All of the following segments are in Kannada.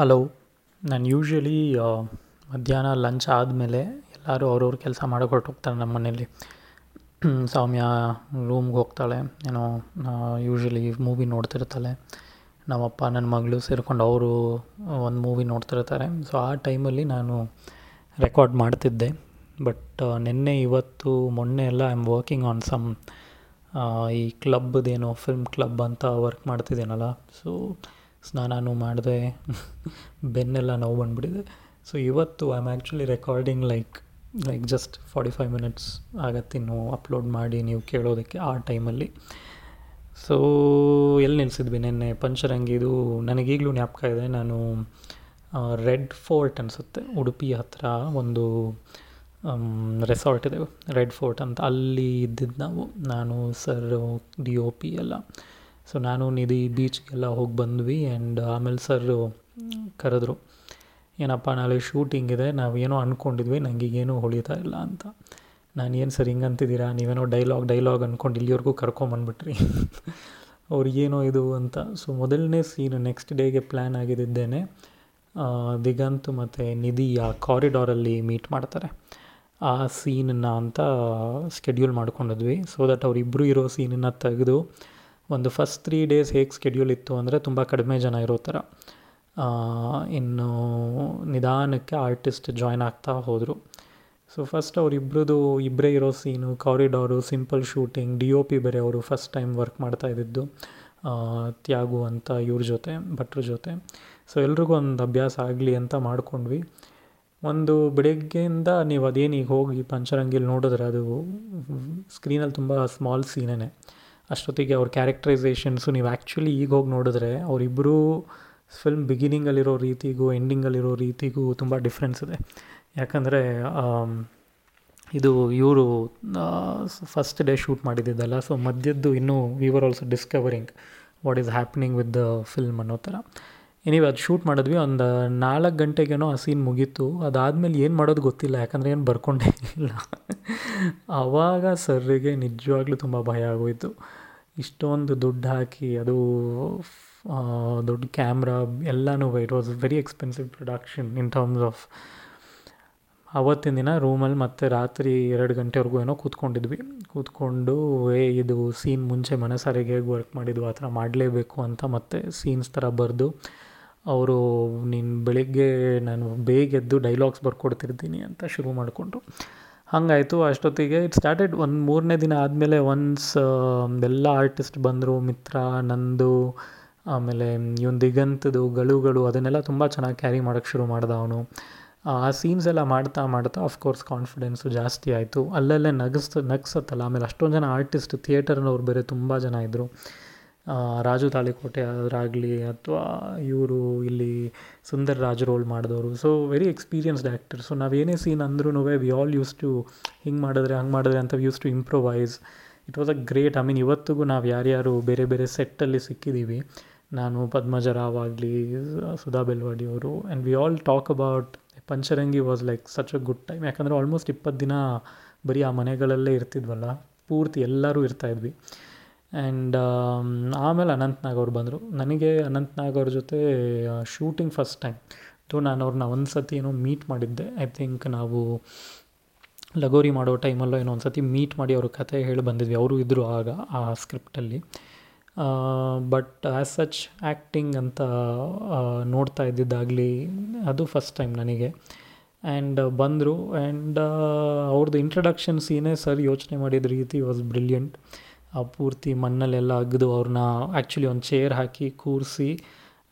ಹಲೋ. ನಾನು ಯೂಶ್ವಲಿ ಮಧ್ಯಾಹ್ನ ಲಂಚ್ ಆದಮೇಲೆ ಎಲ್ಲರೂ ಅವ್ರವ್ರ ಕೆಲಸ ಮಾಡಿಕೊಟ್ಟು ಹೋಗ್ತಾರೆ ನಮ್ಮ ಮನೇಲಿ ಸೌಮ್ಯ ರೂಮ್ಗೆ ಹೋಗ್ತಾಳೆ. ಏನೋ ಯೂಶ್ವಲಿ ಮೂವಿ ನೋಡ್ತಿರ್ತಾಳೆ. ನಮ್ಮಪ್ಪ ನನ್ನ ಮಗಳು ಸೇರ್ಕೊಂಡು ಅವರು ಒಂದು ಮೂವಿ ನೋಡ್ತಿರ್ತಾರೆ. ಸೊ ಆ ಟೈಮಲ್ಲಿ ನಾನು ರೆಕಾರ್ಡ್ ಮಾಡ್ತಿದ್ದೆ. ಬಟ್ ನಿನ್ನೆ ಇವತ್ತು ಮೊನ್ನೆ ಎಲ್ಲ I am working on some ಈ ಕ್ಲಬ್ದೇನೋ ಫಿಲ್ಮ್ ಕ್ಲಬ್ ಅಂತ ವರ್ಕ್ ಮಾಡ್ತಿದ್ದೀನಲ್ಲ. ಸೊ ಸ್ನಾನನೂ ಮಾಡಿದೆ. ಬೆನ್ನೆಲ್ಲ ನೋವು ಬಂದುಬಿಟ್ಟಿದೆ. ಸೊ ಇವತ್ತು I am actually recording like like just forty five minutes ಆಗತ್ತಿನ್ನು upload ಮಾಡಿ ನೀವು ಕೇಳೋದಕ್ಕೆ ಆ ಟೈಮಲ್ಲಿ. ಸೊ ಎಲ್ಲಿ ನಿಲ್ಲಿಸಿದ್ವಿ ನಿನ್ನೆ? ಪಂಚರಂಗಿದು ನನಗೀಗಲೂ ಜ್ಞಾಪಕ ಇದೆ. ನಾನು ರೆಡ್ ಫೋರ್ಟ್ ಅನಿಸುತ್ತೆ. ಉಡುಪಿ ಹತ್ತಿರ ಒಂದು ರೆಸಾರ್ಟ್ ಇದೆ. ರೆಡ್ ಫೋರ್ಟ್ ಅಂತ ಅಲ್ಲಿ ಇದ್ದಿದ್ದು ನಾವು. ನಾನು ಸರ್ ಡಿ ಒ ಪಿ ಎಲ್ಲ. ಸೊ ನಾನು ನಿಧಿ ಬೀಚ್ಗೆಲ್ಲ ಹೋಗಿ ಬಂದ್ವಿ ಆ್ಯಂಡ್ ಆಮೇಲೆ ಸರ್ ಕರೆದ್ರು, ಏನಪ್ಪ ನಾಳೆ ಶೂಟಿಂಗ್ ಇದೆ ನಾವೇನೋ ಅಂದ್ಕೊಂಡಿದ್ವಿ ನನಗೆ ಏನೂ ಹೊಳಿತಾ ಇಲ್ಲ ಅಂತ. ನಾನು, ಏನು ಸರ್ ಹಿಂಗೆ ಅಂತಿದ್ದೀರಾ? ನೀವೇನೋ ಡೈಲಾಗ್ ಡೈಲಾಗ್ ಅಂದ್ಕೊಂಡು ಇಲ್ಲಿವರೆಗೂ ಕರ್ಕೊಂಬಂದ್ಬಿಟ್ರಿ ಅವ್ರಿಗೇನೋ ಇದು ಅಂತ. ಸೊ ಮೊದಲನೇ ಸೀನ್ ನೆಕ್ಸ್ಟ್ ಡೇಗೆ ಪ್ಲ್ಯಾನ್ ಆಗಿದ್ದೇನೆ ದಿಗಂತ್ ಮತ್ತು ನಿಧಿ ಆ ಕಾರಿಡಾರಲ್ಲಿ ಮೀಟ್ ಮಾಡ್ತಾರೆ. ಆ ಸೀನನ್ನು ಅಂತ ಸ್ಕೆಡ್ಯೂಲ್ ಮಾಡ್ಕೊಂಡಿದ್ವಿ. ಸೊ ದಟ್ ಅವರಿಬ್ಬರು ಇರೋ ಸೀನನ್ನು ತೆಗೆದು ಒಂದು ಫಸ್ಟ್ ತ್ರೀ ಡೇಸ್ ಹೇಗೆ ಸ್ಕೆಡ್ಯೂಲ್ ಇತ್ತು ಅಂದರೆ ತುಂಬ ಕಡಿಮೆ ಜನ ಇರೋ ಥರ ಇನ್ನು ನಿಧಾನಕ್ಕೆ ಆರ್ಟಿಸ್ಟ್ ಜಾಯ್ನ್ ಆಗ್ತಾ ಹೋದರು. ಸೊ ಫಸ್ಟ್ ಅವರಿಬ್ರದ್ದು ಇಬ್ಬರೇ ಇರೋ scene corridor simple shooting D O P ಬೇರೆ ಅವರು ಫಸ್ಟ್ ಟೈಮ್ ವರ್ಕ್ ಮಾಡ್ತಾ ಇದ್ದಿದ್ದು ತ್ಯಾಗು ಅಂತ ಇವ್ರ ಜೊತೆ, ಭಟ್ರ ಜೊತೆ. ಸೊ ಎಲ್ರಿಗೂ ಒಂದು ಅಭ್ಯಾಸ ಆಗಲಿ ಅಂತ ಮಾಡ್ಕೊಂಡ್ವಿ. ಒಂದು ಬೆಳಗ್ಗೆಯಿಂದ ನೀವು ಅದೇನೀಗ ಹೋಗಿ ಪಂಚರಂಗಿಲಿ ನೋಡಿದ್ರೆ ಅದು ಸ್ಕ್ರೀನಲ್ಲಿ ತುಂಬ ಸ್ಮಾಲ್ ಸೀನೇ ಅಷ್ಟೊತ್ತಿಗೆ ಅವ್ರ ಕ್ಯಾರೆಕ್ಟರೈಸೇಷನ್ಸು ನೀವು ಆ್ಯಕ್ಚುಲಿ ಈಗ ಹೋಗಿ ನೋಡಿದ್ರೆ ಅವರಿಬ್ಬರು ಫಿಲ್ಮ್ ಬಿಗಿನಿಂಗಲ್ಲಿರೋ ರೀತಿಗೂ ಎಂಡಿಂಗಲ್ಲಿರೋ ರೀತಿಗೂ ತುಂಬ ಡಿಫ್ರೆನ್ಸ್ ಇದೆ. ಯಾಕಂದರೆ ಇದು ಇವರು ಫಸ್ಟ್ ಡೇ ಶೂಟ್ ಮಾಡಿದ್ದಿದ್ದಲ್ಲ ಸೊ ಮಧ್ಯದ್ದು ಇನ್ನೂ we were also discovering what is happening with the film ಅನ್ನೋ ಥರ. ಎನಿವೆ ಅದು ಶೂಟ್ ಮಾಡಿದ್ವಿ. ಒಂದು ನಾಲ್ಕು ಗಂಟೆಗೇನೋ ಆ ಸೀನ್ ಮುಗೀತು. ಅದಾದಮೇಲೆ ಏನು ಮಾಡೋದು ಗೊತ್ತಿಲ್ಲ, ಯಾಕಂದರೆ ಏನು ಬರ್ಕೊಂಡೇ ಇಲ್ಲ. ಆವಾಗ ಸರ್ರಿಗೆ ನಿಜವಾಗ್ಲೂ ತುಂಬ ಭಯ ಆಗೋಯಿತು. ಇಷ್ಟೊಂದು ದುಡ್ಡು ಹಾಕಿ, ಅದು ದೊಡ್ಡ ಕ್ಯಾಮ್ರಾ ಎಲ್ಲನೂ it was very expensive production in terms of ಅವತ್ತಿನ ದಿನ ರೂಮಲ್ಲಿ ಮತ್ತೆ ರಾತ್ರಿ ಎರಡು ಗಂಟೆವರೆಗೂ ಏನೋ ಕೂತ್ಕೊಂಡಿದ್ವಿ. ಕೂತ್ಕೊಂಡು, ಏ, ಇದು ಸೀನ್ ಮುಂಚೆ ಮನಸಾರಿಗೆ ಹೇಗೆ ವರ್ಕ್ ಮಾಡಿದ್ವು, ಆ ಥರ ಮಾಡಲೇಬೇಕು ಅಂತ ಮತ್ತೆ ಸೀನ್ಸ್ ಥರ ಬರೆದು, ಅವರು ನೀನು ಬೆಳಿಗ್ಗೆ ನಾನು ಬೇಗ ಎದ್ದು ಡೈಲಾಗ್ಸ್ ಬರ್ಕೊಡ್ತಿರ್ತೀನಿ ಅಂತ ಶುರು ಮಾಡಿಕೊಂಡ್ರು. ಹಾಗಾಯಿತು ಅಷ್ಟೊತ್ತಿಗೆ. ಇಟ್ ಸ್ಟಾರ್ಟೆಡ್ ಒಂದು ಮೂರನೇ ದಿನ ಆದಮೇಲೆ ಒನ್ಸ್ ಎಲ್ಲ ಆರ್ಟಿಸ್ಟ್ ಬಂದರು, ಮಿತ್ರ, ನಂದು, ಆಮೇಲೆ ಇವನ್ ದಿಗಂತದು, ಗಳುಗಳು ಅದನ್ನೆಲ್ಲ ತುಂಬ ಚೆನ್ನಾಗಿ ಕ್ಯಾರಿ ಮಾಡೋಕ್ಕೆ ಶುರು ಮಾಡ್ದ ಅವನು. ಆ ಸೀನ್ಸ್ ಎಲ್ಲ ಮಾಡ್ತಾ ಮಾಡ್ತಾ ಆಫ್ಕೋರ್ಸ್ ಕಾನ್ಫಿಡೆನ್ಸು ಜಾಸ್ತಿ ಆಯಿತು. ಅಲ್ಲಲ್ಲೇ ನಗಸ್, ನಗ್ಸತ್ತಲ್ಲ. ಆಮೇಲೆ ಅಷ್ಟೊಂದು ಜನ ಆರ್ಟಿಸ್ಟ್ ಥಿಯೇಟರ್ನವ್ರು ಬೇರೆ ತುಂಬ ಜನ ಇದ್ದರು ರಾಜು ತಾಳಿಕೋಟೆ ಅವರಾಗಲಿ ಅಥವಾ ಇವರು ಇಲ್ಲಿ ಸುಂದರ್ ರಾಜ್ ರೋಲ್ ಮಾಡಿದವರು. So very experienced actor so ನಾವೇನೇ scene ಅಂದ್ರೂ ವಿ ಆಲ್ ಯೂಸ್ ಟು ಹಿಂಗೆ ಮಾಡಿದ್ರೆ ಹಂಗೆ ಮಾಡಿದ್ರೆ ಅಂತ use to improvise it was a great I mean ಇವತ್ತಿಗೂ ನಾವು ಯಾರ್ಯಾರು ಬೇರೆ ಬೇರೆ ಸೆಟ್ಟಲ್ಲಿ ಸಿಕ್ಕಿದ್ದೀವಿ ನಾನು, ಪದ್ಮಜ ರಾವ್ ಆಗಲಿ, ಸುಧಾ ಬೆಲ್ವಾಡಿ ಅವರು. And we all talk about Pancharangi was like such a good time ಯಾಕಂದರೆ ಆಲ್ಮೋಸ್ಟ್ ಇಪ್ಪತ್ತು ದಿನ ಬರೀ ಆ ಮನೆಗಳಲ್ಲೇ ಇರ್ತಿದ್ವಲ್ಲ. ಪೂರ್ತಿ ಎಲ್ಲರೂ ಇರ್ತಾಯಿದ್ವಿ ಆ್ಯಂಡ್ ಆಮೇಲೆ ಅನಂತ್ನಾಗ್ ಅವ್ರು ಬಂದರು. ನನಗೆ ಅನಂತ್ನಾಗ್ ಅವ್ರ ಜೊತೆ ಶೂಟಿಂಗ್ ಫಸ್ಟ್ ಟೈಮ್ ಅದು ನಾನು ಅವ್ರನ್ನ ಒಂದು ಸತಿ ಏನೋ ಮೀಟ್ ಮಾಡಿದ್ದೆ. ಐ ಥಿಂಕ್ ನಾವು ಲಗೋರಿ ಮಾಡೋ ಟೈಮಲ್ಲೋ ಏನೋ ಒಂದು ಸತಿ ಮೀಟ್ ಮಾಡಿ ಅವ್ರ ಕತೆ ಹೇಳಿ ಬಂದಿದ್ವಿ. ಅವರು ಇದ್ದರು ಆಗ, ಆ ಸ್ಕ್ರಿಪ್ಟಲ್ಲಿ ಬಟ್ ಆ್ಯಸ್ ಸಚ್ ಆ್ಯಕ್ಟಿಂಗ್ ಅಂತ ನೋಡ್ತಾ ಇದ್ದಿದ್ದಾಗಲಿ ಅದು ಫಸ್ಟ್ ಟೈಮ್ ನನಗೆ. ಆ್ಯಂಡ್ ಬಂದರು. ಆ್ಯಂಡ್ ಅವ್ರದ್ದು ಇಂಟ್ರಡಕ್ಷನ್ ಸೀನೇ ಸರ್ ಯೋಚನೆ ಮಾಡಿದ ರೀತಿ ವಾಸ್ ಬ್ರಿಲಿಯಂಟ್ ಆ ಪೂರ್ತಿ ಮಣ್ಣಲ್ಲೆಲ್ಲ ಅಗ್ದು ಅವ್ರನ್ನ ಆ್ಯಕ್ಚುಲಿ ಒಂದು ಚೇರ್ ಹಾಕಿ ಕೂರಿಸಿ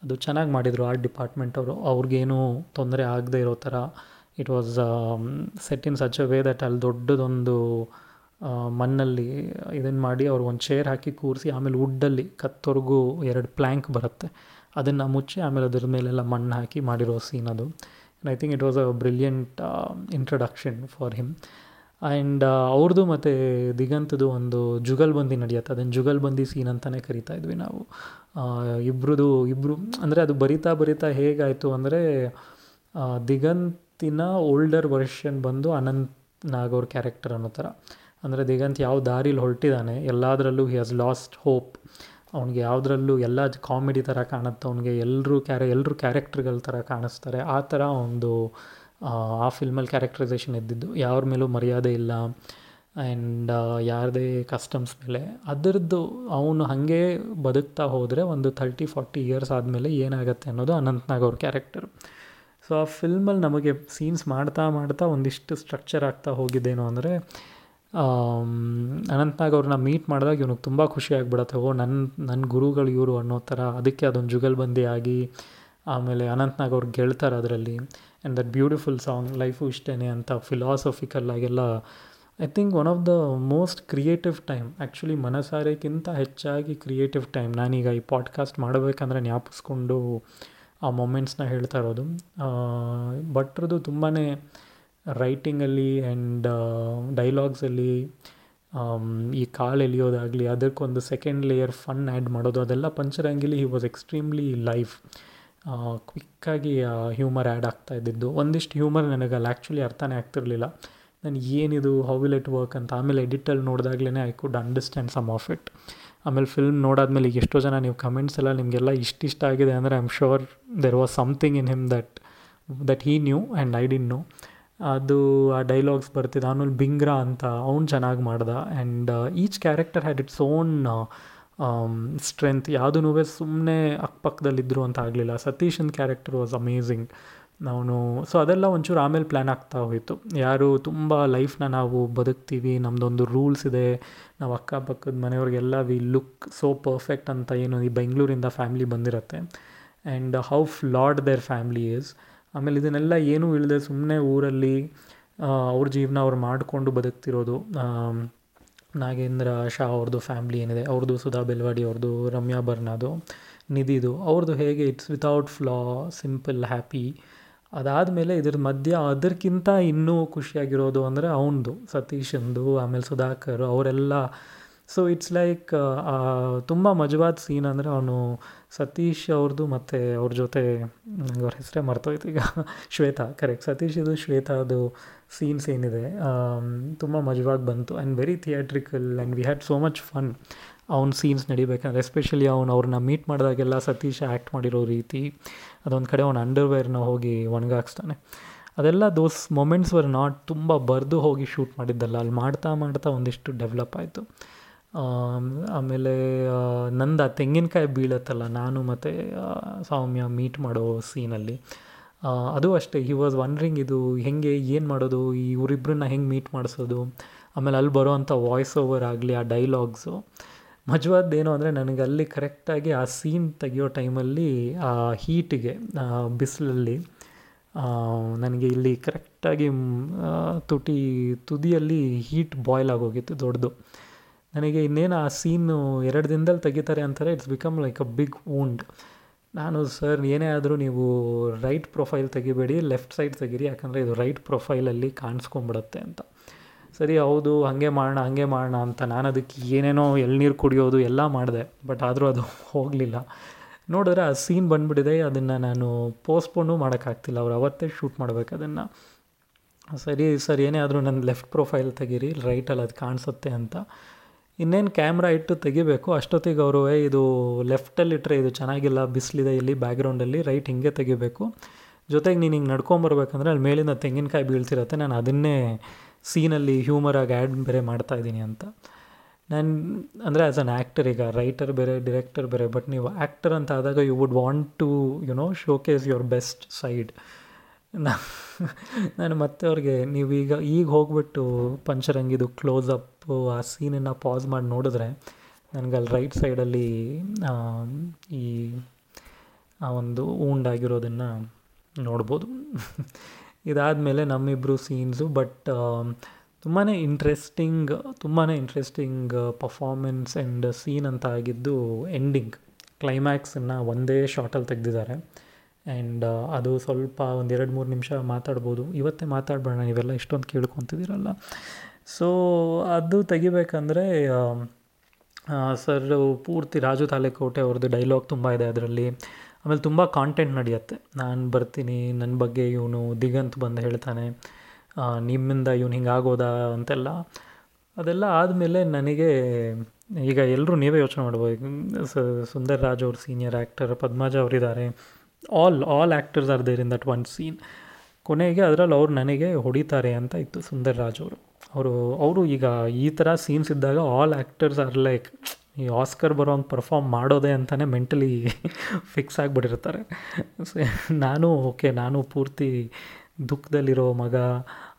ಅದು ಚೆನ್ನಾಗಿ ಮಾಡಿದರು ಆರ್ಟ್ ಡಿಪಾರ್ಟ್ಮೆಂಟ್ ಅವರು. ಅವ್ರಿಗೇನು ತೊಂದರೆ ಆಗದೆ ಇರೋ ಥರ it was set in such a way that ಅಲ್ಲಿ ದೊಡ್ಡದೊಂದು ಮಣ್ಣಲ್ಲಿ ಇದನ್ನು ಮಾಡಿ ಅವ್ರು ಒಂದು ಚೇರ್ ಹಾಕಿ ಕೂರಿಸಿ ಆಮೇಲೆ ವುಡ್ಡಲ್ಲಿ ಕತ್ತೋರ್ಗೂ ಎರಡು ಪ್ಲ್ಯಾಂಕ್ ಬರುತ್ತೆ. ಅದನ್ನು ಮುಚ್ಚಿ ಆಮೇಲೆ ಅದ್ರ ಮೇಲೆಲ್ಲ ಮಣ್ಣು ಹಾಕಿ ಮಾಡಿರೋ ಸೀನ್ ಅದು. I think it was a brilliant introduction for him and ಅವ್ರದ್ದು ಮತ್ತು ದಿಗಂತದು ಒಂದು ಜುಗಲ್ಬಂದಿ ನಡೆಯುತ್ತೆ. ಅದನ್ನು ಜುಗಲ್ಬಂದಿ ಸೀನ್ ಅಂತಲೇ ಕರಿತಾ ಇದ್ವಿ ನಾವು. ಇಬ್ರದ್ದು ಇಬ್ಬರು ಅಂದರೆ ಅದು ಬರಿತಾ ಬರಿತಾ ಹೇಗಾಯಿತು ಅಂದರೆ ದಿಗಂತಿನ ಓಲ್ಡರ್ ವರ್ಷನ್ ಬಂದು ಅನಂತ್ ನಾಗ್ ಅವ್ರ ಕ್ಯಾರೆಕ್ಟರ್ ಅನ್ನೋ ಥರ. ಅಂದರೆ ದಿಗಂತ್ ಯಾವ ದಾರಿಲಿ ಹೊರಟಿದ್ದಾನೆ ಎಲ್ಲದರಲ್ಲೂ ಹಿ ಹ್ಯಾಸ್ ಲಾಸ್ಟ್ ಹೋಪ್ ಅವ್ನಿಗೆ ಯಾವುದ್ರಲ್ಲೂ ಎಲ್ಲ ಕಾಮಿಡಿ ಥರ ಕಾಣುತ್ತೆ. ಅವ್ನಿಗೆ ಎಲ್ಲರೂ ಕ್ಯಾರೆ ಎಲ್ಲರೂ ಕ್ಯಾರೆಕ್ಟ್ರ್ಗಳ ಥರ ಕಾಣಿಸ್ತಾರೆ. ಆ ಥರ ಒಂದು ಆ ಫಿಲ್ಮಲ್ಲಿ ಕ್ಯಾರೆಕ್ಟ್ರೈಸೇಷನ್ ಇದ್ದಿದ್ದು ಯಾರ ಮೇಲೂ ಮರ್ಯಾದೆ ಇಲ್ಲ ಆ್ಯಂಡ್ ಯಾರದೇ ಕಸ್ಟಮ್ಸ್ ಮೇಲೆ. ಅದರದ್ದು ಅವನು ಹಾಗೆ ಬದುಕ್ತಾ ಹೋದರೆ ಒಂದು ಥರ್ಟಿ ಫಾರ್ಟಿ ಇಯರ್ಸ್ ಆದಮೇಲೆ ಏನಾಗುತ್ತೆ ಅನ್ನೋದು ಅನಂತ್ನಾಗ್ ಅವ್ರ ಕ್ಯಾರೆಕ್ಟರ್ ಸೊ ಆ ಫಿಲ್ಮಲ್ಲಿ ನಮಗೆ ಸೀನ್ಸ್ ಮಾಡ್ತಾ ಮಾಡ್ತಾ ಒಂದಿಷ್ಟು ಸ್ಟ್ರಕ್ಚರ್ ಆಗ್ತಾ ಹೋಗಿದ್ದೇನು ಅಂದರೆ ಅನಂತ್ನಾಗ್ ಅವ್ರನ್ನ ಮೀಟ್ ಮಾಡಿದಾಗ ಇವನಿಗೆ ತುಂಬ ಖುಷಿ ಆಗಿಬಿಡತ್ತೆ, ಓ ನನ್ನ ನನ್ನ ಗುರುಗಳು ಇವರು ಅನ್ನೋ ಥರ. ಅದಕ್ಕೆ ಅದೊಂದು ಜುಗಲ್ಬಂದಿ ಆಗಿ ಆಮೇಲೆ ಅನಂತ್ನಾಗ್ ಅವ್ರು ಗೆಳ್ತಾರೆ ಅದರಲ್ಲಿ. And that beautiful song life ಇಷ್ಟೇ ಅಂತ ಫಿಲಾಸಫಿಕಲ್ ಆಗೆಲ್ಲ. I think one of the most creative time actually ಮನಸಾರೆಗಿಂತ ಹೆಚ್ಚಾಗಿ ಕ್ರಿಯೇಟಿವ್ ಟೈಮ್ ನಾನೀಗ ಈ ಪಾಡ್ಕಾಸ್ಟ್ ಮಾಡಬೇಕಂದ್ರೆ ಜ್ಞಾಪಿಸ್ಕೊಂಡು ಆ ಮೊಮೆಂಟ್ಸ್ನ ಹೇಳ್ತಾ ಇರೋದು. ಭಟ್ರದ್ದು ತುಂಬಾ ರೈಟಿಂಗಲ್ಲಿ ಆ್ಯಂಡ್ ಡೈಲಾಗ್ಸಲ್ಲಿ ಈ ಕಾಲು ಎಲಿಯೋದಾಗಲಿ ಅದಕ್ಕೊಂದು ಸೆಕೆಂಡ್ ಲೇಯರ್ ಫನ್ ಆ್ಯಡ್ ಮಾಡೋದು, ಅದೆಲ್ಲ ಪಂಚರಂಗಿಲಿ ಹಿ ವಾಸ್ ಎಕ್ಸ್ಟ್ರೀಮ್ಲಿ ಲೈಫ್ ಕ್ವಿಕ್ಕಾಗಿ ಹ್ಯೂಮರ್ ಆ್ಯಡ್ ಆಗ್ತಾ ಇದ್ದಿದ್ದು. ಒಂದಿಷ್ಟು ಹ್ಯೂಮರ್ ನನಗೆ ಅಲ್ಲಿ ಆ್ಯಕ್ಚುಲಿ ಅರ್ಥನೇ ಆಗ್ತಿರಲಿಲ್ಲ. ನಾನು ಏನಿದು ಹೌ ವಿಲ್ ಇಟ್ ವರ್ಕ್ ಅಂತ ಆಮೇಲೆ ಎಡಿಟಲ್ಲಿ ನೋಡಿದಾಗ್ಲೇ I could understand some of it ಆಮೇಲೆ ಫಿಲ್ಮ್ ನೋಡಾದ್ಮೇಲೆ ಈಗ ಎಷ್ಟೋ ಜನ ನೀವು ಕಮೆಂಟ್ಸ್ ಎಲ್ಲ ನಿಮಗೆಲ್ಲ ಇಷ್ಟಿಷ್ಟ ಆಗಿದೆ ಅಂದರೆ I am sure there was something in him that that he knew and I didn't know ಅದು, ಆ ಡೈಲಾಗ್ಸ್ ಬರ್ತಿದ್ದ. ಆಮೇಲೆ ಬಿಂಗ್ರಾ ಅಂತ, ಅವ್ನು ಚೆನ್ನಾಗಿ ಮಾಡ್ದ. And each character had its own strength ಯಾವುದೂ ಸುಮ್ಮನೆ ಅಕ್ಕಪಕ್ಕದಲ್ಲಿದ್ದರು ಅಂತ ಆಗಲಿಲ್ಲ. ಸತೀಶನ್ ಕ್ಯಾರೆಕ್ಟರ್ ವಾಸ್ ಅಮೇಝಿಂಗ್ ನಾನು ಸೊ ಅದೆಲ್ಲ ಒಂಚೂರು ಆಮೇಲೆ ಪ್ಲ್ಯಾನ್ ಆಗ್ತಾ ಹೋಯಿತು. ಯಾರು ತುಂಬ ಲೈಫ್ನ ನಾವು ಬದುಕ್ತೀವಿ ನಮ್ಮದೊಂದು ರೂಲ್ಸ್ ಇದೆ. ನಾವು ಅಕ್ಕಪಕ್ಕದ ಮನೆಯವ್ರಿಗೆಲ್ಲ ವಿ ಲುಕ್ ಸೋ ಪರ್ಫೆಕ್ಟ್ ಅಂತ ಏನು ಈ ಬೆಂಗಳೂರಿಂದ family ಬಂದಿರತ್ತೆ. And how flawed their family is ಆಮೇಲೆ ಇದನ್ನೆಲ್ಲ ಏನೂ ಇಲ್ಲದೆ ಸುಮ್ಮನೆ ಊರಲ್ಲಿ ಅವ್ರ ಜೀವನ ಅವ್ರು ಮಾಡಿಕೊಂಡು ಬದುಕ್ತಿರೋದು. ನಾಗೇಂದ್ರ ಶಾ ಅವ್ರದ್ದು ಫ್ಯಾಮ್ಲಿ ಏನಿದೆ, ಅವ್ರದ್ದು ಸುಧಾ ಬೆಲ್ವಾಡಿ, ಅವ್ರದ್ದು ರಮ್ಯಾ ಬರ್ನಾದು, ನಿಧಿದು, ಅವ್ರದ್ದು ಹೇಗೆ it's without flaw simple happy ಅದಾದಮೇಲೆ ಇದ್ರ ಮಧ್ಯ ಅದಕ್ಕಿಂತ ಇನ್ನೂ ಖುಷಿಯಾಗಿರೋದು ಅಂದರೆ ಅವನದು, ಸತೀಶಂದು, ಆಮೇಲೆ ಸುಧಾಕರ್, ಅವರೆಲ್ಲ ಸೊ ಇಟ್ಸ್ ಲೈಕ್ ತುಂಬ ಮಜವಾದ ಸೀನ್ ಅಂದರೆ ಅವನು ಸತೀಶ್ ಅವ್ರದ್ದು ಮತ್ತು ಅವ್ರ ಜೊತೆ, ನಂಗೆ ಅವ್ರ ಹೆಸರೇ ಮರ್ತೋಯ್ತು ಈಗ. ಶ್ವೇತಾ ಕರೆಕ್ಟ್ ಸತೀಶದು ಶ್ವೇತಾದು ಸೀನ್ಸ್ ಏನಿದೆ. ತುಂಬ ಮಜವಾಗಿ ಬಂತು and very theatrical and we had so much fun ಅವ್ನ ಸೀನ್ಸ್ ನಡಿಬೇಕಂದ್ರೆ ಎಸ್ಪೆಷಲಿ ಅವ್ನು ಅವ್ರನ್ನ ಮೀಟ್ ಮಾಡಿದಾಗೆಲ್ಲ ಸತೀಶ್ ಆ್ಯಕ್ಟ್ ಮಾಡಿರೋ ರೀತಿ, ಅದೊಂದು ಕಡೆ ಅವ್ನು ಅಂಡರ್ವೇರ್ನ ಹೋಗಿ ಒಣಗಾಕ್ಸ್ತಾನೆ. ಅದೆಲ್ಲ ದೋಸ್ ಮೊಮೆಂಟ್ಸ್ ವರ್ ನಾಟ್ ತುಂಬ ಬರೆದು ಹೋಗಿ ಶೂಟ್ ಮಾಡಿದ್ದಲ್ಲ. ಅಲ್ಲಿ ಮಾಡ್ತಾ ಮಾಡ್ತಾ ಒಂದಿಷ್ಟು ಡೆವಲಪ್ ಆಯಿತು. ಆಮೇಲೆ ನಂದು ಆ ತೆಂಗಿನಕಾಯಿ ಬೀಳತ್ತಲ್ಲ, ನಾನು ಮತ್ತು ಸೌಮ್ಯ ಮೀಟ್ ಮಾಡೋ ಸೀನಲ್ಲಿ ಅದು ಅಷ್ಟೇ ಹಿ ವಾಸ್ ವಂಡ್ರಿಂಗ್ ಇದು ಹೇಗೆ, ಏನು ಮಾಡೋದು, ಈ ಇವರಿಬ್ಬರನ್ನ ಹೆಂಗೆ ಮೀಟ್ ಮಾಡಿಸೋದು, ಆಮೇಲೆ ಅಲ್ಲಿ ಬರೋವಂಥ ವಾಯ್ಸ್ ಓವರ್ ಆಗಲಿ, ಆ ಡೈಲಾಗ್ಸು ಮಜವಾದ್ದೇನು ಅಂದರೆ, ನನಗೆ ಅಲ್ಲಿ ಕರೆಕ್ಟಾಗಿ ಆ ಸೀನ್ ತೆಗಿಯೋ ಟೈಮಲ್ಲಿ ಆ ಹೀಟಿಗೆ ಬಿಸಿಲಲ್ಲಿ ನನಗೆ ಇಲ್ಲಿ ಕರೆಕ್ಟಾಗಿ ತುಟಿ ತುದಿಯಲ್ಲಿ ಹೀಟ್ ಬಾಯ್ಲ್ ಆಗೋಗಿತ್ತು, ದೊಡ್ಡದು. ನನಗೆ ಇನ್ನೇನು ಆ ಸೀನು ಎರಡು ದಿನದಲ್ಲಿ ತೆಗಿತಾರೆ ಅಂತಾರೆ it's become like a big wound ನಾನು ಸರ್ ಏನೇ ಆದರೂ ನೀವು ರೈಟ್ ಪ್ರೊಫೈಲ್ ತೆಗಿಬೇಡಿ ಲೆಫ್ಟ್ ಸೈಡ್ ತೆಗೀರಿ, ಯಾಕಂದರೆ ಇದು ರೈಟ್ ಪ್ರೊಫೈಲಲ್ಲಿ ಕಾಣಿಸ್ಕೊಂಬಿಡುತ್ತೆ ಅಂತ. ಸರಿ, ಹೌದು, ಹಾಗೆ ಮಾಡೋಣ ಹಾಗೆ ಮಾಡೋಣ ಅಂತ ನಾನು ಅದಕ್ಕೆ ಏನೇನೋ ಎಳ್ನೀರು ಕುಡಿಯೋದು ಎಲ್ಲ ಮಾಡಿದೆ ಬಟ್ ಆದರೂ ಅದು ಹೋಗಲಿಲ್ಲ. ನೋಡಿದ್ರೆ ಆ ಸೀನ್ ಬಂದುಬಿಟ್ಟಿದೆ, ಅದನ್ನು ನಾನು ಪೋಸ್ಟ್ಪೋನು ಮಾಡೋಕ್ಕಾಗ್ತಿಲ್ಲ, ಅವ್ರು ಅವತ್ತೇ ಶೂಟ್ ಮಾಡಬೇಕು ಅದನ್ನು. ಸರಿ ಸರ್ ಏನೇ ಆದರೂ ನನ್ನ ಲೆಫ್ಟ್ ಪ್ರೊಫೈಲ್ ತೆಗೀರಿ ರೈಟಲ್ಲಿ ಅದು ಕಾಣಿಸುತ್ತೆ ಅಂತ. ಇನ್ನೇನು ಕ್ಯಾಮ್ರಾ ಇಟ್ಟು ತೆಗಿಬೇಕು, ಅಷ್ಟೊತ್ತಿಗೆ ಅವರು ಇದು ಲೆಫ್ಟಲ್ಲಿ ಇಟ್ಟರೆ ಇದು ಚೆನ್ನಾಗಿಲ್ಲ, ಬಿಸಿಲಿದೆ ಇಲ್ಲಿ ಬ್ಯಾಕ್ಗ್ರೌಂಡಲ್ಲಿ ರೈಟ್ ಹಿಂಗೆ ತೆಗಿಬೇಕು. ಜೊತೆಗೆ ನೀನು ಹಿಂಗೆ ನಡ್ಕೊಂಬರ್ಬೇಕಂದ್ರೆ ಅಲ್ಲಿ ಮೇಲಿಂದ ತೆಂಗಿನಕಾಯಿ ಬೀಳ್ತಿರತ್ತೆ, ನಾನು ಅದನ್ನೇ ಸೀನಲ್ಲಿ ಹ್ಯೂಮರಾಗಿ ಆ್ಯಡ್ ಬೇರೆ ಮಾಡ್ತಾಯಿದ್ದೀನಿ ಅಂತ. ನಾನು, ಅಂದರೆ ಆ್ಯಸ್ ಅನ್ ಆ್ಯಕ್ಟರ್ ಈಗ ರೈಟರ್ ಬೇರೆ ಡಿರೆಕ್ಟರ್ ಬೇರೆ ಬಟ್ ನೀವು ಆ್ಯಕ್ಟರ್ ಅಂತ ಆದಾಗ you would want to you know showcase your best side ನಾನು ಮತ್ತೆ ಅವ್ರಿಗೆ ನೀವು ಈಗ ಈಗ ಹೋಗ್ಬಿಟ್ಟು ಪಂಚರಂಗಿದು ಕ್ಲೋಸ್ ಅಪ್ ಆ ಸೀನನ್ನು ಪಾಸ್ ಮಾಡಿ ನೋಡಿದ್ರೆ ನನಗೆ ಅಲ್ಲಿ ರೈಟ್ ಸೈಡಲ್ಲಿ ಈ, ಆ ಒಂದು ಊಂಡಾಗಿರೋದನ್ನು ನೋಡ್ಬೋದು. ಇದಾದಮೇಲೆ ನಮ್ಮಿಬ್ಬರು ಸೀನ್ಸು ಬಟ್ ತುಂಬಾ ಇಂಟ್ರೆಸ್ಟಿಂಗ್ ತುಂಬಾ ಇಂಟ್ರೆಸ್ಟಿಂಗ್ ಪರ್ಫಾಮೆನ್ಸ್ ಆ್ಯಂಡ್ ಸೀನ್ ಅಂತ ಆಗಿದ್ದು ಎಂಡಿಂಗ್ ಕ್ಲೈಮ್ಯಾಕ್ಸನ್ನು ಒಂದೇ ಶಾರ್ಟಲ್ಲಿ ತೆಗೆದಿದ್ದಾರೆ. ಆ್ಯಂಡ್ ಅದು ಸ್ವಲ್ಪ ಒಂದು ಎರಡು ಮೂರು ನಿಮಿಷ ಮಾತಾಡ್ಬೋದು. ಇವತ್ತೇ ಮಾತಾಡಬೇಡ ನೀವೆಲ್ಲ ಇಷ್ಟೊಂದು ಕೇಳ್ಕೊತಿದ್ದೀರಲ್ಲ. ಸೊ ಅದು ತೆಗಿಬೇಕಂದ್ರೆ ಸರ್ ಪೂರ್ತಿ ರಾಜು ತಾಲೆಕೋಟೆ ಅವ್ರದ್ದು ಡೈಲಾಗ್ ತುಂಬ ಇದೆ ಅದರಲ್ಲಿ. ಆಮೇಲೆ ತುಂಬ ಕಾಂಟೆಂಟ್ ನಡೆಯುತ್ತೆ. ನಾನು ಬರ್ತೀನಿ ನನ್ನ ಬಗ್ಗೆ ಇವನು ದಿಗಂತ್ ಬಂದು ಹೇಳ್ತಾನೆ. ನಿಮ್ಮಿಂದ ಇವನು ಹಿಂಗೆ ಆಗೋದಾ ಅಂತೆಲ್ಲ. ಅದೆಲ್ಲ ಆದಮೇಲೆ ನನಗೆ, ಈಗ ಎಲ್ಲರೂ ನೀವೇ ಯೋಚನೆ ಮಾಡ್ಬೋದು. ಸುಂದರ್ ರಾಜ್ ಅವ್ರ ಸೀನಿಯರ್ ಆ್ಯಕ್ಟರ್ ಪದ್ಮಾಜ ಅವರಿದ್ದಾರೆ. All all actors are there in that one scene ಕೊನೆಗೆ ಅದರಲ್ಲಿ ಅವ್ರು ನನಗೆ ಹೊಡಿತಾರೆ ಅಂತ ಇತ್ತು ಸುಂದರ್ ರಾಜ್ ಅವರು. ಅವರು ಅವರು ಈಗ ಈ ಥರ ಸೀನ್ಸ್ ಇದ್ದಾಗ ಆಲ್ ಆ್ಯಕ್ಟರ್ಸ್ ಆರ್ ಲೈಕ್ ಈ ಆಸ್ಕರ್ ಬರೋಂಗೆ ಪರ್ಫಾರ್ಮ್ ಮಾಡೋದೇ ಅಂತಲೇ ಮೆಂಟಲಿ ಫಿಕ್ಸ್ ಆಗಿಬಿಟ್ಟಿರ್ತಾರೆ. ನಾನು ಓಕೆ ನಾನು ಪೂರ್ತಿ ದುಃಖದಲ್ಲಿರೋ ಮಗ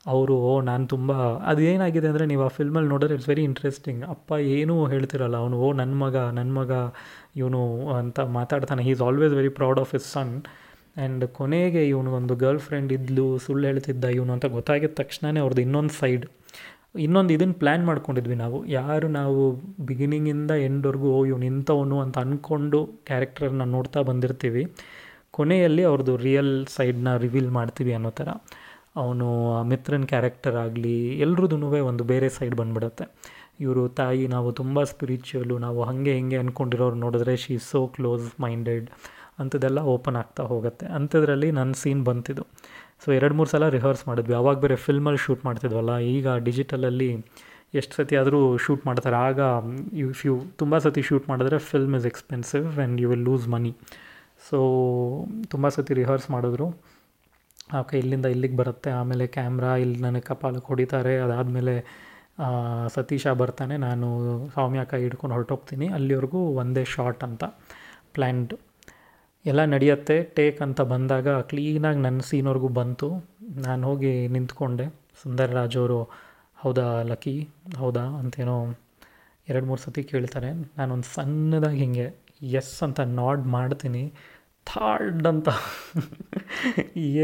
ಅವರು, ಓ, ನಾನು ತುಂಬ ಅದು ಏನಾಗಿದೆ ಅಂದರೆ ನೀವು ಆ ಫಿಲ್ಮಲ್ಲಿ ನೋಡಿದ್ರೆ ಇಟ್ಸ್ ವೆರಿ ಇಂಟ್ರೆಸ್ಟಿಂಗ್ ಅಪ್ಪ ಏನೂ ಹೇಳ್ತಿರಲ್ಲ. ಅವನು, ಓ ನನ್ನ ಮಗ ನನ್ನ ಮಗ, ಇವನು ಅಂತ ಮಾತಾಡ್ತಾನೆ. He is always very proud of his son and ಕೊನೆಗೆ ಇವನಿಗೊಂದು ಗರ್ಲ್ ಫ್ರೆಂಡ್ ಇದ್ಲು, ಸುಳ್ಳು ಹೇಳ್ತಿದ್ದ ಇವನು ಅಂತ ಗೊತ್ತಾಗಿದ ತಕ್ಷಣವೇ ಅವ್ರದ್ದು ಇನ್ನೊಂದು ಸೈಡ್ ಇನ್ನೊಂದು ಇದನ್ನು ಪ್ಲ್ಯಾನ್ ಮಾಡ್ಕೊಂಡಿದ್ವಿ ನಾವು. ಯಾರು ನಾವು ಬಿಗಿನಿಂಗಿಂದ ಎಂಡ್ವರೆಗೂ ಓ, ಇವನು ಇಂಥವನು ಅಂತ ಅಂದ್ಕೊಂಡು ಕ್ಯಾರೆಕ್ಟರನ್ನ ನೋಡ್ತಾ ಬಂದಿರ್ತೀವಿ. ಕೊನೆಯಲ್ಲಿ ಅವ್ರದ್ದು ರಿಯಲ್ ಸೈಡ್ನ ರಿವೀಲ್ ಮಾಡ್ತೀವಿ ಅನ್ನೋ ಥರ. ಅವನು ಮಿತ್ರನ ಕ್ಯಾರೆಕ್ಟರ್ ಆಗಲಿ ಎಲ್ರದ್ದು ಒಂದು ಬೇರೆ ಸೈಡ್ ಬಂದ್ಬಿಡುತ್ತೆ. ಇವರು ತಾಯಿ, ನಾವು ತುಂಬ ಸ್ಪಿರಿಚುವಲು ನಾವು ಹಾಗೆ ಹಿಂಗೆ ಅಂದ್ಕೊಂಡಿರೋರು ನೋಡಿದ್ರೆ she is so close minded ಅಂಥದ್ದೆಲ್ಲ ಓಪನ್ ಆಗ್ತಾ ಹೋಗುತ್ತೆ. ಅಂಥದ್ರಲ್ಲಿ ನನ್ನ ಸೀನ್ ಬಂತಿದ್ದು. ಸೊ ಎರಡು ಮೂರು ಸಲ ರಿಹರ್ಸ್ ಮಾಡಿದ್ವಿ. ಅವಾಗ ಬೇರೆ ಫಿಲ್ಮಲ್ಲಿ ಶೂಟ್ ಮಾಡ್ತಿದ್ವಲ್ಲ, ಈಗ ಡಿಜಿಟಲಲ್ಲಿ ಎಷ್ಟು ಸತಿ ಆದರೂ ಶೂಟ್ ಮಾಡ್ತಾರೆ. ಆಗ ಇಫ್ ಯು ತುಂಬ ಸತಿ ಶೂಟ್ ಮಾಡಿದ್ರೆ film is expensive and you will lose money so ತುಂಬ ಸತಿ ರಿಹರ್ಸ್ ಮಾಡಿದ್ರು. ಓಕೆ, ಇಲ್ಲಿಂದ ಇಲ್ಲಿಗೆ ಬರುತ್ತೆ, ಆಮೇಲೆ ಕ್ಯಾಮ್ರಾ ಇಲ್ಲಿ ನನಗೆ ಕಪಾಲಕ್ಕೆ ಹೊಡಿತಾರೆ ಅದಾದಮೇಲೆ ಸತೀಶ ಬರ್ತಾನೆ, ನಾನು ಸೌಮ್ಯ ಕೈ ಹಿಡ್ಕೊಂಡು ಹೊರಟೋಗ್ತೀನಿ, ಅಲ್ಲಿವರೆಗೂ ಒಂದೇ ಶಾರ್ಟ್ ಅಂತ ಪ್ಲ್ಯಾನ್ಡ್ ಎಲ್ಲ ನಡೆಯುತ್ತೆ ಟೇಕ್ ಅಂತ ಬಂದಾಗ ಕ್ಲೀನಾಗಿ ನನ್ನ ಸೀನ್ವರೆಗೂ ಬಂತು. ನಾನು ಹೋಗಿ ನಿಂತ್ಕೊಂಡೆ, ಸುಂದರ್ ರಾಜ್ ಅವರು, ಹೌದಾ ಲಕ್ಕಿ, ಹೌದಾ ಅಂತೇನೋ ಎರಡು ಮೂರು ಸತಿ ಕೇಳ್ತಾರೆ. ನಾನೊಂದು ಸಣ್ಣದಾಗಿ ಹಿಂಗೆ ಎಸ್ ಅಂತ ನಾಡ್ ಮಾಡ್ತೀನಿ. ಥಾರ್ಡ್ ಅಂತ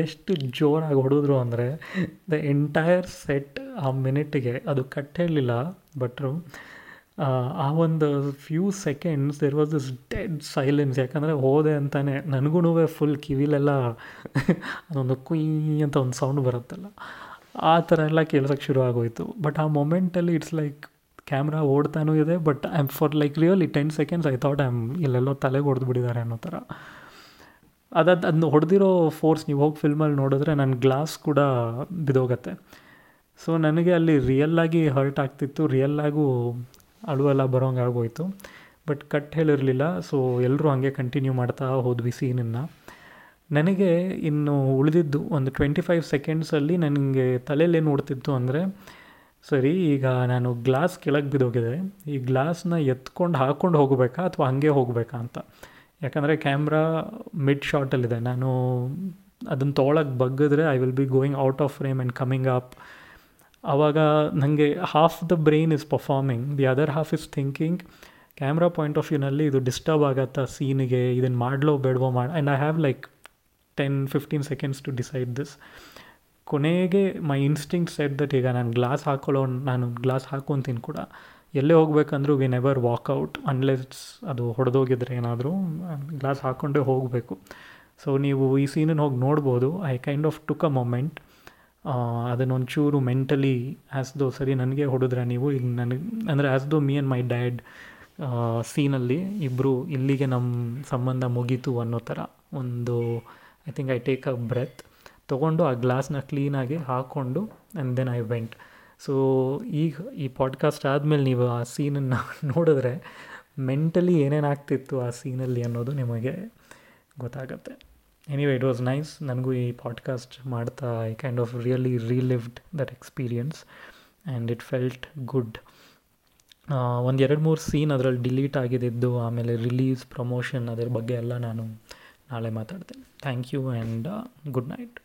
ಎಷ್ಟು ಜೋರಾಗಿ ಹೊಡೆದ್ರು ಅಂದರೆ ದ ಎಂಟೈರ್ ಸೆಟ್ ಆ ಮಿನಿಟಿಗೆ ಅದು ಕಟ್ ಹೇಳಲಿಲ್ಲ ಬಟ್ ಆ ಒಂದು few seconds there was this dead silence ಯಾಕಂದರೆ ಹೋದೆ ಅಂತಾನೆ ನನಗೂ ಫುಲ್ ಕಿವಿಲೆಲ್ಲ ಅದೊಂದು ಕುಯ್ ಅಂತ ಒಂದು ಸೌಂಡ್ ಬರುತ್ತಲ್ಲ. ಆ ಥರ ಎಲ್ಲ ಕೇಳ್ಸೋಕ್ಕೆ ಶುರು ಆಗೋಯಿತು. ಬಟ್ ಆ ಮೊಮೆಂಟಲ್ಲಿ ಇಟ್ಸ್ ಲೈಕ್ ಕ್ಯಾಮ್ರಾ ಓಡ್ತಾನೂ ಇದೆ but I am for like really ten seconds I thought I am ಇಲ್ಲೆಲ್ಲೋ ತಲೆಗೆ ಹೊಡೆದು ಬಿಟ್ಟಿದ್ದಾರೆ ಅನ್ನೋ ಥರ. ಅದಾದ ಅದನ್ನ ಹೊಡೆದಿರೋ ಫೋರ್ಸ್ ನೀವು ಹೋಗಿ ಫಿಲ್ಮಲ್ಲಿ ನೋಡಿದ್ರೆ ನನ್ನ ಗ್ಲಾಸ್ ಕೂಡ ಬಿದೋಗತ್ತೆ. ಸೊ ನನಗೆ ಅಲ್ಲಿ ರಿಯಲ್ಲಾಗಿ ಹರ್ಟ್ ಆಗ್ತಿತ್ತು. ರಿಯಲ್ಲಾಗೂ ಅಳುವೆಲ್ಲ ಬರೋಂಗೆ ಆಗೋಯ್ತು. But cut ಹೇಳಿರಲಿಲ್ಲ. ಸೊ ಎಲ್ಲರೂ ಹಾಗೆ ಕಂಟಿನ್ಯೂ ಮಾಡ್ತಾ ಹೋದ್ವಿ ಸೀನನ್ನು. ನನಗೆ ಇನ್ನು ಉಳಿದಿದ್ದು ಒಂದು ಟ್ವೆಂಟಿ ಫೈವ್ ಸೆಕೆಂಡ್ಸಲ್ಲಿ ನನಗೆ ತಲೆಯಲ್ಲಿ ಓಡ್ತಿತ್ತು ಅಂದರೆ, ಸರಿ, ಈಗ ನಾನು ಗ್ಲಾಸ್ ಕೆಳಗೆ ಬಿದ್ದೋಗಿದೆ ಈ ಗ್ಲಾಸ್ನ ಎತ್ಕೊಂಡು ಹಾಕ್ಕೊಂಡು ಹೋಗಬೇಕಾ ಅಥವಾ ಹಾಗೆ ಹೋಗಬೇಕಾ ಅಂತ. ಯಾಕಂದರೆ ಕ್ಯಾಮ್ರಾ ಮಿಡ್ ಶಾರ್ಟಲ್ಲಿದೆ ನಾನು ಅದನ್ನು ತೊಗೊಳಕ್ಕೆ ಬಗ್ಗಿದ್ರೆ I will be going out of frame and coming up ಆವಾಗ ನನಗೆ half the brain is performing the other half is thinking camera point of ವ್ಯೂನಲ್ಲಿ ಇದು ಡಿಸ್ಟರ್ಬ್ ಆಗತ್ತಾ ಸೀನಿಗೆ ಇದನ್ನು ಮಾಡಲೋ ಬೇಡವೋ ಮಾಡಿ and I have like ten fifteen seconds to decide this ಕೊನೆಗೆ ಮೈ ಇನ್ಸ್ಟಿಂಕ್ಟ್ ಸೆಟ್ ದಟ್ ಈಗ ನಾನು ಗ್ಲಾಸ್ ಹಾಕೊಳ್ಳೋ, ನಾನು ಗ್ಲಾಸ್ ಹಾಕೊತೀನಿ ಕೂಡ. ಎಲ್ಲೇ ಹೋಗ್ಬೇಕಂದ್ರೂ we never walk out unless ಅದು ಹೊಡೆದೋಗಿದ್ರೆ ಏನಾದರೂ ಗ್ಲಾಸ್ ಹಾಕ್ಕೊಂಡೇ ಹೋಗಬೇಕು. ಸೊ ನೀವು ಈ ಸೀನನ್ನು ಹೋಗಿ ನೋಡ್ಬೋದು. I kind of took a moment ಅದನ್ನೊಂಚೂರು mentally as though ಸರಿ ನನಗೆ ಹೊಡೆದ್ರೆ ನೀವು ಈಗ ನನಗೆ, ಅಂದರೆ as though me and my dad ಸೀನಲ್ಲಿ ಇಬ್ಬರು ಇಲ್ಲಿಗೆ ನಮ್ಮ ಸಂಬಂಧ ಮುಗೀತು ಅನ್ನೋ ಥರ ಒಂದು I think I take a breath ತೊಗೊಂಡು ಆ ಗ್ಲಾಸ್ನ ಕ್ಲೀನಾಗಿ ಹಾಕ್ಕೊಂಡು and then I went so ಈಗ ಈ ಪಾಡ್ಕಾಸ್ಟ್ ಆದಮೇಲೆ ನೀವು ಆ ಸೀನನ್ನು ನೋಡಿದ್ರೆ ಮೆಂಟಲಿ ಏನೇನು ಆಗ್ತಿತ್ತು ಆ ಸೀನಲ್ಲಿ ಅನ್ನೋದು ನಿಮಗೆ ಗೊತ್ತಾಗುತ್ತೆ. ಎನಿವೇ ಇಟ್ ವಾಸ್ ನೈಸ್ ನನಗೂ ಈ ಪಾಡ್ಕಾಸ್ಟ್ ಮಾಡ್ತಾ I kind of really relived that experience and it felt good ಒಂದು ಎರಡು ಮೂರು ಸೀನ್ ಅದರಲ್ಲಿ ಡಿಲೀಟ್ ಆಗಿದ್ದು ಆಮೇಲೆ ರಿಲೀಸ್ ಪ್ರಮೋಷನ್ ಅದರ ಬಗ್ಗೆ ಎಲ್ಲ ನಾನು ನಾಳೆ ಮಾತಾಡ್ತೇನೆ. Thank you and good night